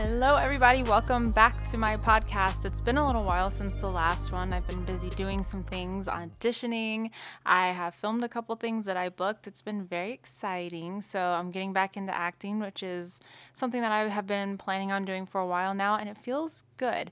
Hello, everybody. Welcome back to my podcast. It's been a little while since the last one. I've been busy doing some things, auditioning. I have filmed a couple things that I booked. It's been very exciting. So, I'm getting back into acting, which is something that I have been planning on doing for a while now, and it feels good.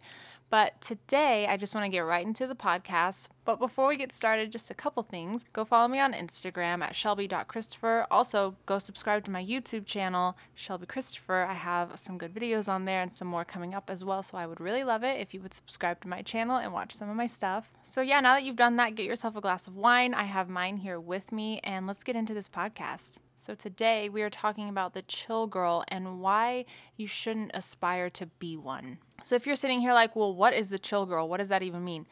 But today, I just want to get right into the podcast. But before we get started, just a couple things. Go follow me on Instagram at shelby.christopher. Also, go subscribe to my YouTube channel, Shelby Christopher. I have some good videos on there and some more coming up as well. So I would really love it if you would subscribe to my channel and watch some of my stuff. So, yeah, now that you've done that, get yourself a glass of wine. I have mine here with me, and let's get into this podcast. So, today we are talking about the chill girl and why you shouldn't aspire to be one. So, if you're sitting here like, well, what is the chill girl? What does that even mean?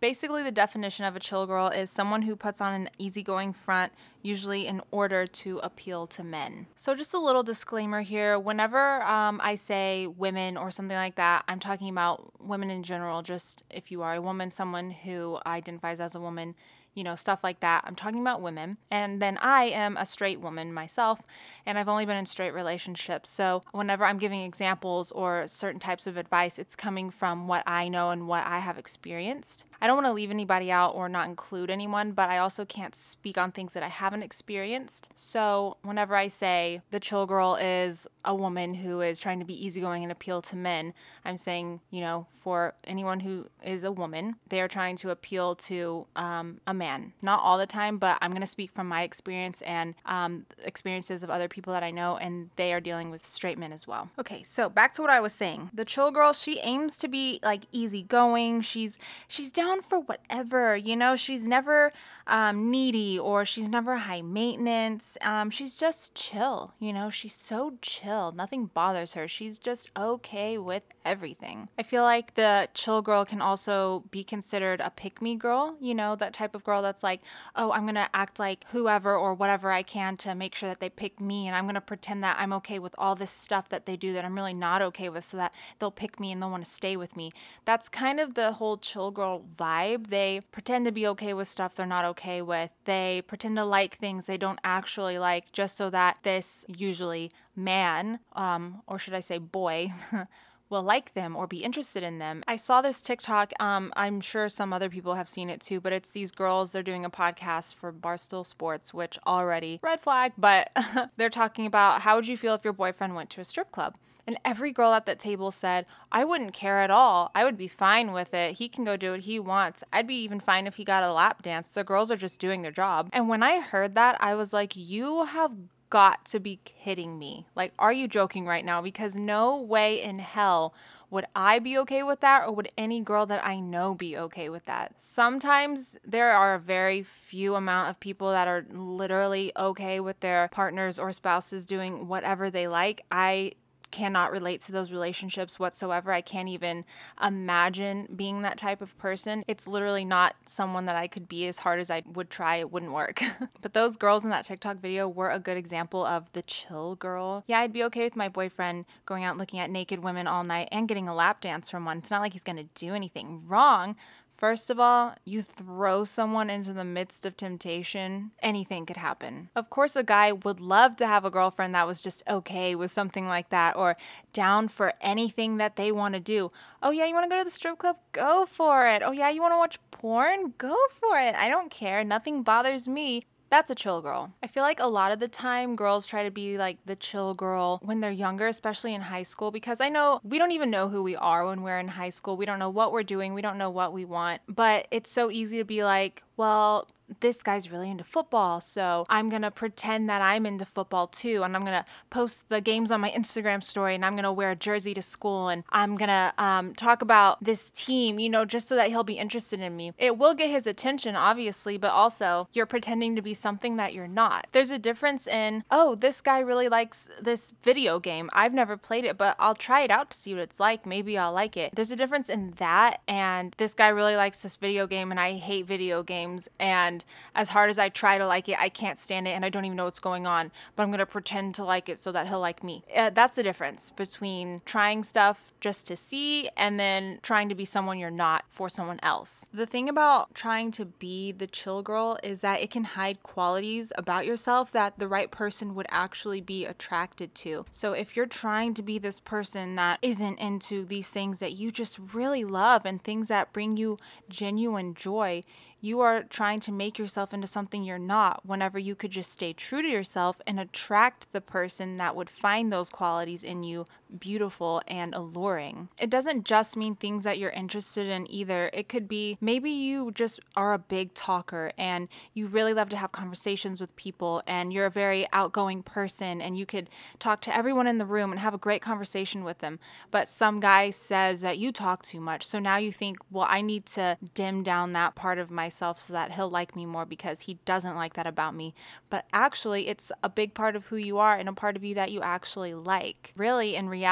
Basically, the definition of a chill girl is someone who puts on an easygoing front, usually in order to appeal to men. So, just a little disclaimer here whenever um, I say women or something like that, I'm talking about women in general. Just if you are a woman, someone who identifies as a woman, you know, stuff like that. I'm talking about women. And then I am a straight woman myself, and I've only been in straight relationships. So whenever I'm giving examples or certain types of advice, it's coming from what I know and what I have experienced. I don't want to leave anybody out or not include anyone, but I also can't speak on things that I haven't experienced. So whenever I say the chill girl is a woman who is trying to be easygoing and appeal to men, I'm saying, you know, for anyone who is a woman, they are trying to appeal to um, a man. Not all the time, but I'm going to speak from my experience and um, experiences of other people that I know, and they are dealing with straight men as well. Okay, so back to what I was saying. The chill girl, she aims to be like easygoing. She's she's down for whatever, you know. She's never um, needy or she's never high maintenance. Um, she's just chill, you know. She's so chill. Nothing bothers her. She's just okay with everything. I feel like the chill girl can also be considered a pick me girl, you know, that type of girl that's like, oh, I'm going to act like whoever or whatever I can to make sure that they pick me. And I'm going to pretend that I'm okay with all this stuff that they do that I'm really not okay with so that they'll pick me and they'll want to stay with me. That's kind of the whole chill girl vibe. They pretend to be okay with stuff they're not okay with. They pretend to like things they don't actually like just so that this usually man, um, or should I say boy, will like them or be interested in them. I saw this TikTok. Um, I'm sure some other people have seen it too, but it's these girls. They're doing a podcast for Barstool Sports, which already red flag, but they're talking about how would you feel if your boyfriend went to a strip club? And every girl at that table said, I wouldn't care at all. I would be fine with it. He can go do what he wants. I'd be even fine if he got a lap dance. The girls are just doing their job. And when I heard that, I was like, you have got to be kidding me. Like, are you joking right now? Because no way in hell would I be okay with that, or would any girl that I know be okay with that? Sometimes there are a very few amount of people that are literally okay with their partners or spouses doing whatever they like. I cannot relate to those relationships whatsoever. I can't even imagine being that type of person. It's literally not someone that I could be as hard as I would try. It wouldn't work. but those girls in that TikTok video were a good example of the chill girl. Yeah, I'd be okay with my boyfriend going out looking at naked women all night and getting a lap dance from one. It's not like he's to do anything wrong. First of all, you throw someone into the midst of temptation, anything could happen. Of course, a guy would love to have a girlfriend that was just okay with something like that or down for anything that they want to do. Oh, yeah, you want to go to the strip club? Go for it. Oh, yeah, you want to watch porn? Go for it. I don't care. Nothing bothers me. That's a chill girl. I feel like a lot of the time girls try to be like the chill girl when they're younger, especially in high school, because I know we don't even know who we are when we're in high school. We don't know what we're doing, we don't know what we want. But it's so easy to be like, well, this guy's really into football, so I'm gonna pretend that I'm into football too, and I'm gonna post the games on my Instagram story, and I'm gonna wear a jersey to school, and I'm gonna um, talk about this team, you know, just so that he'll be interested in me. It will get his attention, obviously, but also you're pretending to be something that you're not. There's a difference in, oh, this guy really likes this video game. I've never played it, but I'll try it out to see what it's like. Maybe I'll like it. There's a difference in that, and this guy really likes this video game, and I hate video games, and And as hard as I try to like it, I can't stand it and I don't even know what's going on, but I'm going to pretend to like it so that he'll like me. Uh, that's the difference between trying stuff just to see and then trying to be someone you're not for someone else. The thing about trying to be the chill girl is that it can hide qualities about yourself that the right person would actually be attracted to. So if you're trying to be this person that isn't into these things that you just really love and things that bring you genuine joy, you are trying to make yourself into something you're not whenever you could just stay true to yourself and attract the person that would find those qualities in you beautiful and alluring. It doesn't just mean things that you're interested in either. It could be maybe you just are a big talker and you really love to have conversations with people and you're a very outgoing person and you could talk to everyone in the room and have a great conversation with them. But some guy says that you talk too much. So now you think, well, I need to dim down that part of myself so that he'll like me more because he doesn't like that about me. But actually, it's a big part of who you are and a part of you that you actually like. Really, in reality,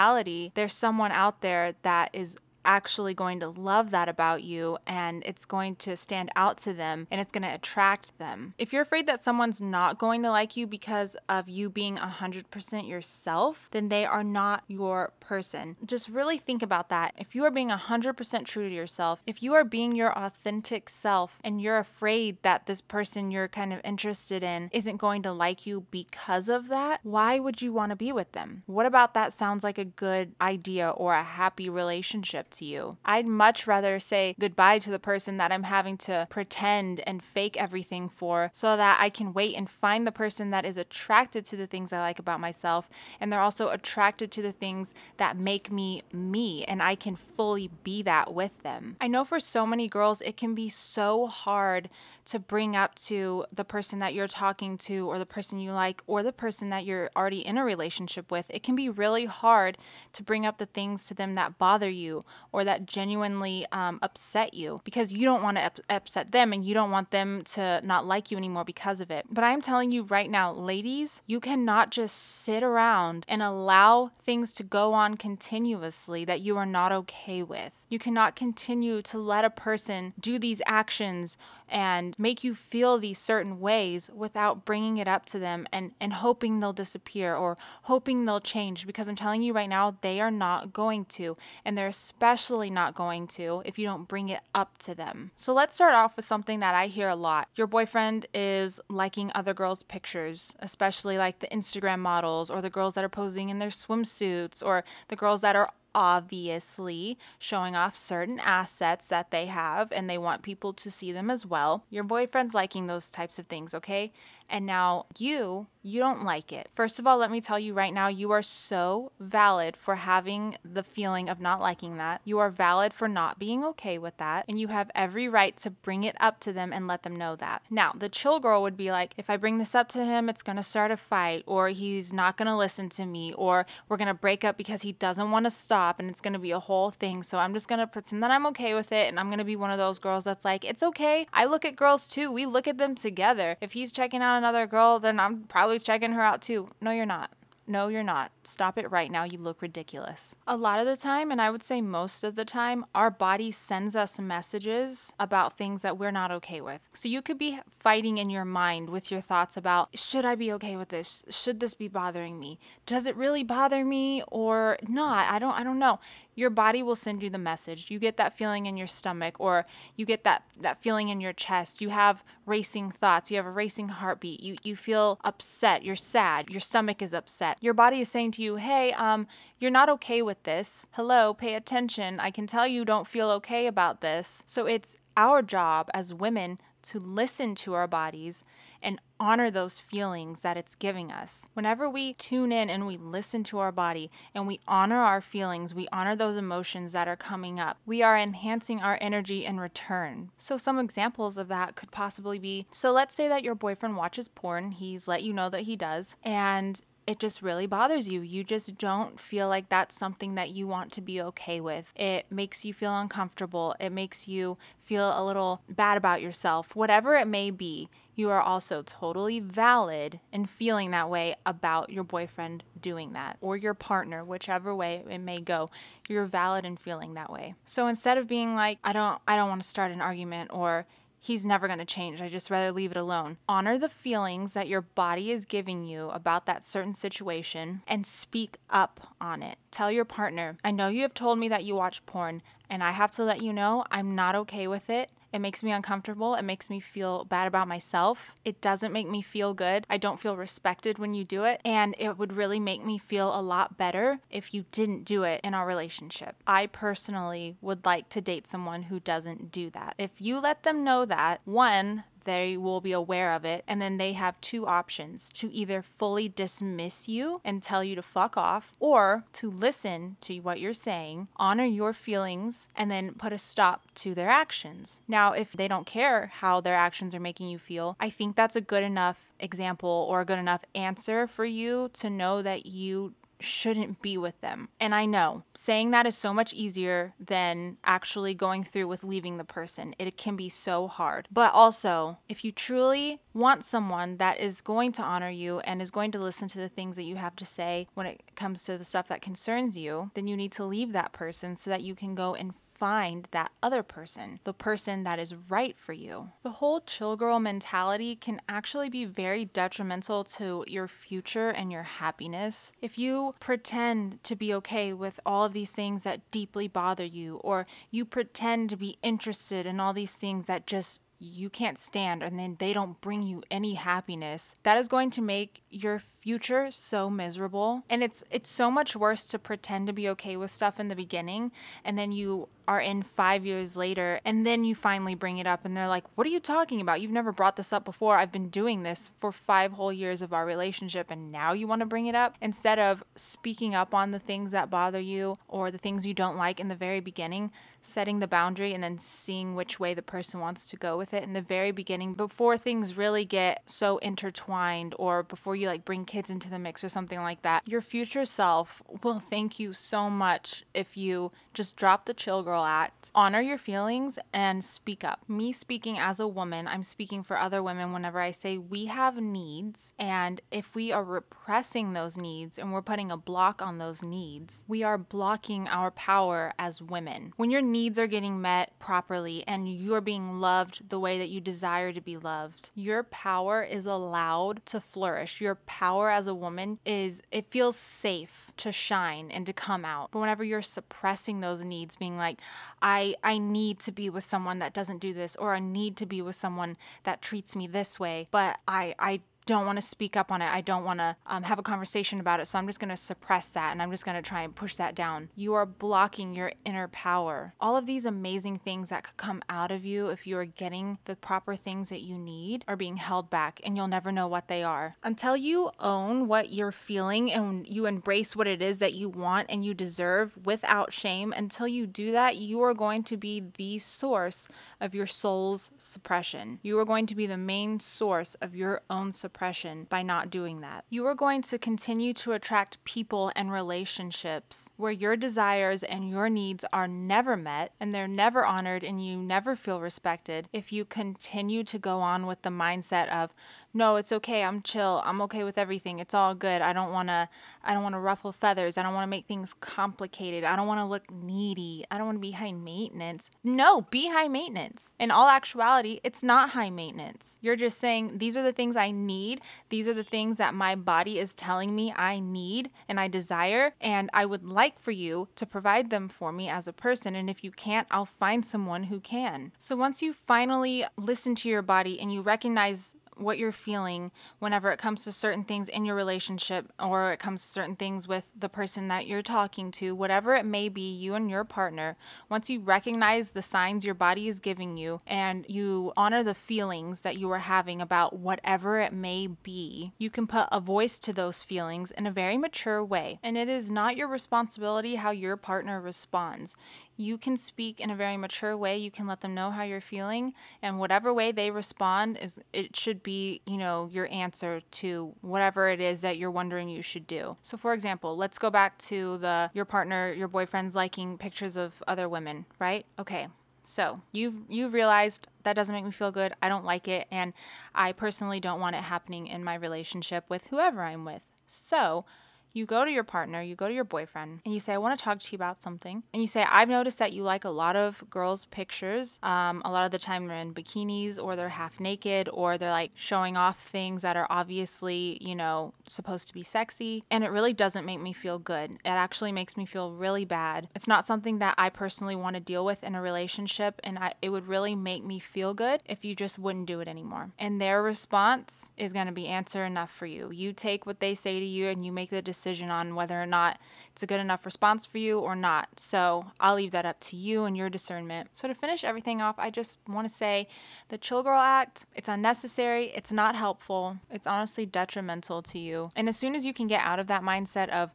there's someone out there that is actually going to love that about you and it's going to stand out to them and it's going to attract them. If you're afraid that someone's not going to like you because of you being 100% yourself, then they are not your person. Just really think about that. If you are being 100% true to yourself, if you are being your authentic self and you're afraid that this person you're kind of interested in isn't going to like you because of that, why would you want to be with them? What about that sounds like a good idea or a happy relationship to you. I'd much rather say goodbye to the person that I'm having to pretend and fake everything for so that I can wait and find the person that is attracted to the things I like about myself and they're also attracted to the things that make me me and I can fully be that with them. I know for so many girls it can be so hard to bring up to the person that you're talking to or the person you like or the person that you're already in a relationship with. It can be really hard to bring up the things to them that bother you or that genuinely um, upset you because you don't want to up- upset them and you don't want them to not like you anymore because of it. But I'm telling you right now, ladies, you cannot just sit around and allow things to go on continuously that you are not okay with. You cannot continue to let a person do these actions and make you feel these certain ways without bringing it up to them and, and hoping they'll disappear or hoping they'll change because I'm telling you right now, they are not going to. And they're especially not going to if you don't bring it up to them. So let's start off with something that I hear a lot. Your boyfriend is liking other girls' pictures, especially like the Instagram models or the girls that are posing in their swimsuits or the girls that are obviously showing off certain assets that they have and they want people to see them as well. Your boyfriend's liking those types of things, okay? And now you, you don't like it. First of all, let me tell you right now, you are so valid for having the feeling of not liking that. You are valid for not being okay with that. And you have every right to bring it up to them and let them know that. Now, the chill girl would be like, if I bring this up to him, it's to start a fight, or he's not to listen to me, or we're to break up because he doesn't want to stop and it's to be a whole thing. So I'm just to pretend that I'm okay with it. And I'm to be one of those girls that's like, it's okay. I look at girls too. We look at them together. If he's checking out another girl, then I'm probably checking her out too. No, you're not. No, you're not. Stop it right now. You look ridiculous. A lot of the time, and I would say most of the time, our body sends us messages about things that we're not okay with. So you could be fighting in your mind with your thoughts about should I be okay with this? Should this be bothering me? Does it really bother me or not? I don't I don't know your body will send you the message. You get that feeling in your stomach or you get that that feeling in your chest. You have racing thoughts, you have a racing heartbeat. You you feel upset, you're sad, your stomach is upset. Your body is saying to you, "Hey, um you're not okay with this. Hello, pay attention. I can tell you don't feel okay about this." So it's our job as women to listen to our bodies and honor those feelings that it's giving us. Whenever we tune in and we listen to our body and we honor our feelings, we honor those emotions that are coming up, we are enhancing our energy in return. So, some examples of that could possibly be so let's say that your boyfriend watches porn, he's let you know that he does, and it just really bothers you. You just don't feel like that's something that you want to be okay with. It makes you feel uncomfortable. It makes you feel a little bad about yourself. Whatever it may be, you are also totally valid in feeling that way about your boyfriend doing that or your partner, whichever way it may go. You're valid in feeling that way. So instead of being like, I don't I don't want to start an argument or he's never going to change. I just rather leave it alone. Honor the feelings that your body is giving you about that certain situation and speak up on it. Tell your partner, I know you have told me that you watch porn, and I have to let you know I'm not okay with it. It makes me uncomfortable. It makes me feel bad about myself. It doesn't make me feel good. I don't feel respected when you do it. And it would really make me feel a lot better if you didn't do it in our relationship. I personally would like to date someone who doesn't do that. If you let them know that, one, they will be aware of it. And then they have two options to either fully dismiss you and tell you to fuck off, or to listen to what you're saying, honor your feelings, and then put a stop to their actions. Now, if they don't care how their actions are making you feel, I think that's a good enough example or a good enough answer for you to know that you shouldn't be with them. And I know saying that is so much easier than actually going through with leaving the person. It can be so hard. But also, if you truly want someone that is going to honor you and is going to listen to the things that you have to say when it comes to the stuff that concerns you, then you need to leave that person so that you can go and find that other person, the person that is right for you. The whole chill girl mentality can actually be very detrimental to your future and your happiness. If you pretend to be okay with all of these things that deeply bother you, or you pretend to be interested in all these things that just you can't stand and then they don't bring you any happiness that is going to make your future so miserable and it's it's so much worse to pretend to be okay with stuff in the beginning and then you are in five years later and then you finally bring it up and they're like what are you talking about? You've never brought this up before. I've been doing this for five whole years of our relationship and now you want to bring it up? Instead of speaking up on the things that bother you or the things you don't like in the very beginning setting the boundary and then seeing which way the person wants to go with it in the very beginning before things really get so intertwined or before you like bring kids into the mix or something like that. Your future self will thank you so much if you just drop the chill girl act, honor your feelings, and speak up. Me speaking as a woman, I'm speaking for other women whenever I say we have needs, and if we are repressing those needs and we're putting a block on those needs, we are blocking our power as women. When you're needs are getting met properly and you're being loved the way that you desire to be loved, your power is allowed to flourish. Your power as a woman is, it feels safe to shine and to come out. But whenever you're suppressing those needs, being like, I, I need to be with someone that doesn't do this, or I need to be with someone that treats me this way, but I, I don't want to speak up on it. I don't want to um, have a conversation about it. So I'm just going to suppress that and I'm just going to try and push that down. You are blocking your inner power. All of these amazing things that could come out of you if you are getting the proper things that you need are being held back and you'll never know what they are. Until you own what you're feeling and you embrace what it is that you want and you deserve without shame, until you do that, you are going to be the source of your soul's suppression. You are going to be the main source of your own suppression depression by not doing that. You are going to continue to attract people and relationships where your desires and your needs are never met and they're never honored and you never feel respected if you continue to go on with the mindset of, no, it's okay. I'm chill. I'm okay with everything. It's all good. I don't want to I don't want to ruffle feathers. I don't want to make things complicated. I don't want to look needy. I don't want to be high maintenance. No, be high maintenance. In all actuality, it's not high maintenance. You're just saying these are the things I need. These are the things that my body is telling me I need and I desire and I would like for you to provide them for me as a person and if you can't, I'll find someone who can. So once you finally listen to your body and you recognize what you're feeling whenever it comes to certain things in your relationship or it comes to certain things with the person that you're talking to, whatever it may be, you and your partner, once you recognize the signs your body is giving you and you honor the feelings that you are having about whatever it may be, you can put a voice to those feelings in a very mature way. And it is not your responsibility how your partner responds you can speak in a very mature way. You can let them know how you're feeling, and whatever way they respond is it should be, you know, your answer to whatever it is that you're wondering you should do. So for example, let's go back to the your partner, your boyfriend's liking pictures of other women, right? Okay. So, you've you've realized that doesn't make me feel good. I don't like it and I personally don't want it happening in my relationship with whoever I'm with. So, you go to your partner, you go to your boyfriend, and you say, I want to talk to you about something. And you say, I've noticed that you like a lot of girls' pictures. Um, a lot of the time they're in bikinis or they're half naked or they're like showing off things that are obviously, you know, supposed to be sexy. And it really doesn't make me feel good. It actually makes me feel really bad. It's not something that I personally want to deal with in a relationship. And I, it would really make me feel good if you just wouldn't do it anymore. And their response is going to be answer enough for you. You take what they say to you and you make the decision on whether or not it's a good enough response for you or not. So I'll leave that up to you and your discernment. So to finish everything off, I just want to say the Chill Girl Act, it's unnecessary, it's not helpful, it's honestly detrimental to you. And as soon as you can get out of that mindset of,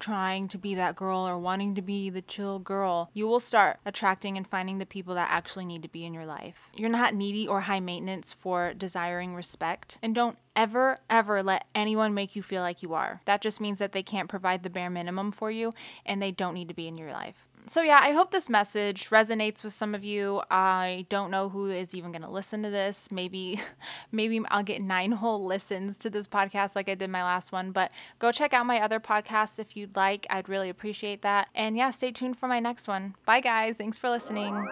trying to be that girl or wanting to be the chill girl, you will start attracting and finding the people that actually need to be in your life. You're not needy or high maintenance for desiring respect. And don't ever, ever let anyone make you feel like you are. That just means that they can't provide the bare minimum for you and they don't need to be in your life so yeah, I hope this message resonates with some of you. I don't know who is even going to listen to this. Maybe maybe I'll get nine whole listens to this podcast like I did my last one, but go check out my other podcasts if you'd like. I'd really appreciate that. And yeah, stay tuned for my next one. Bye guys. Thanks for listening.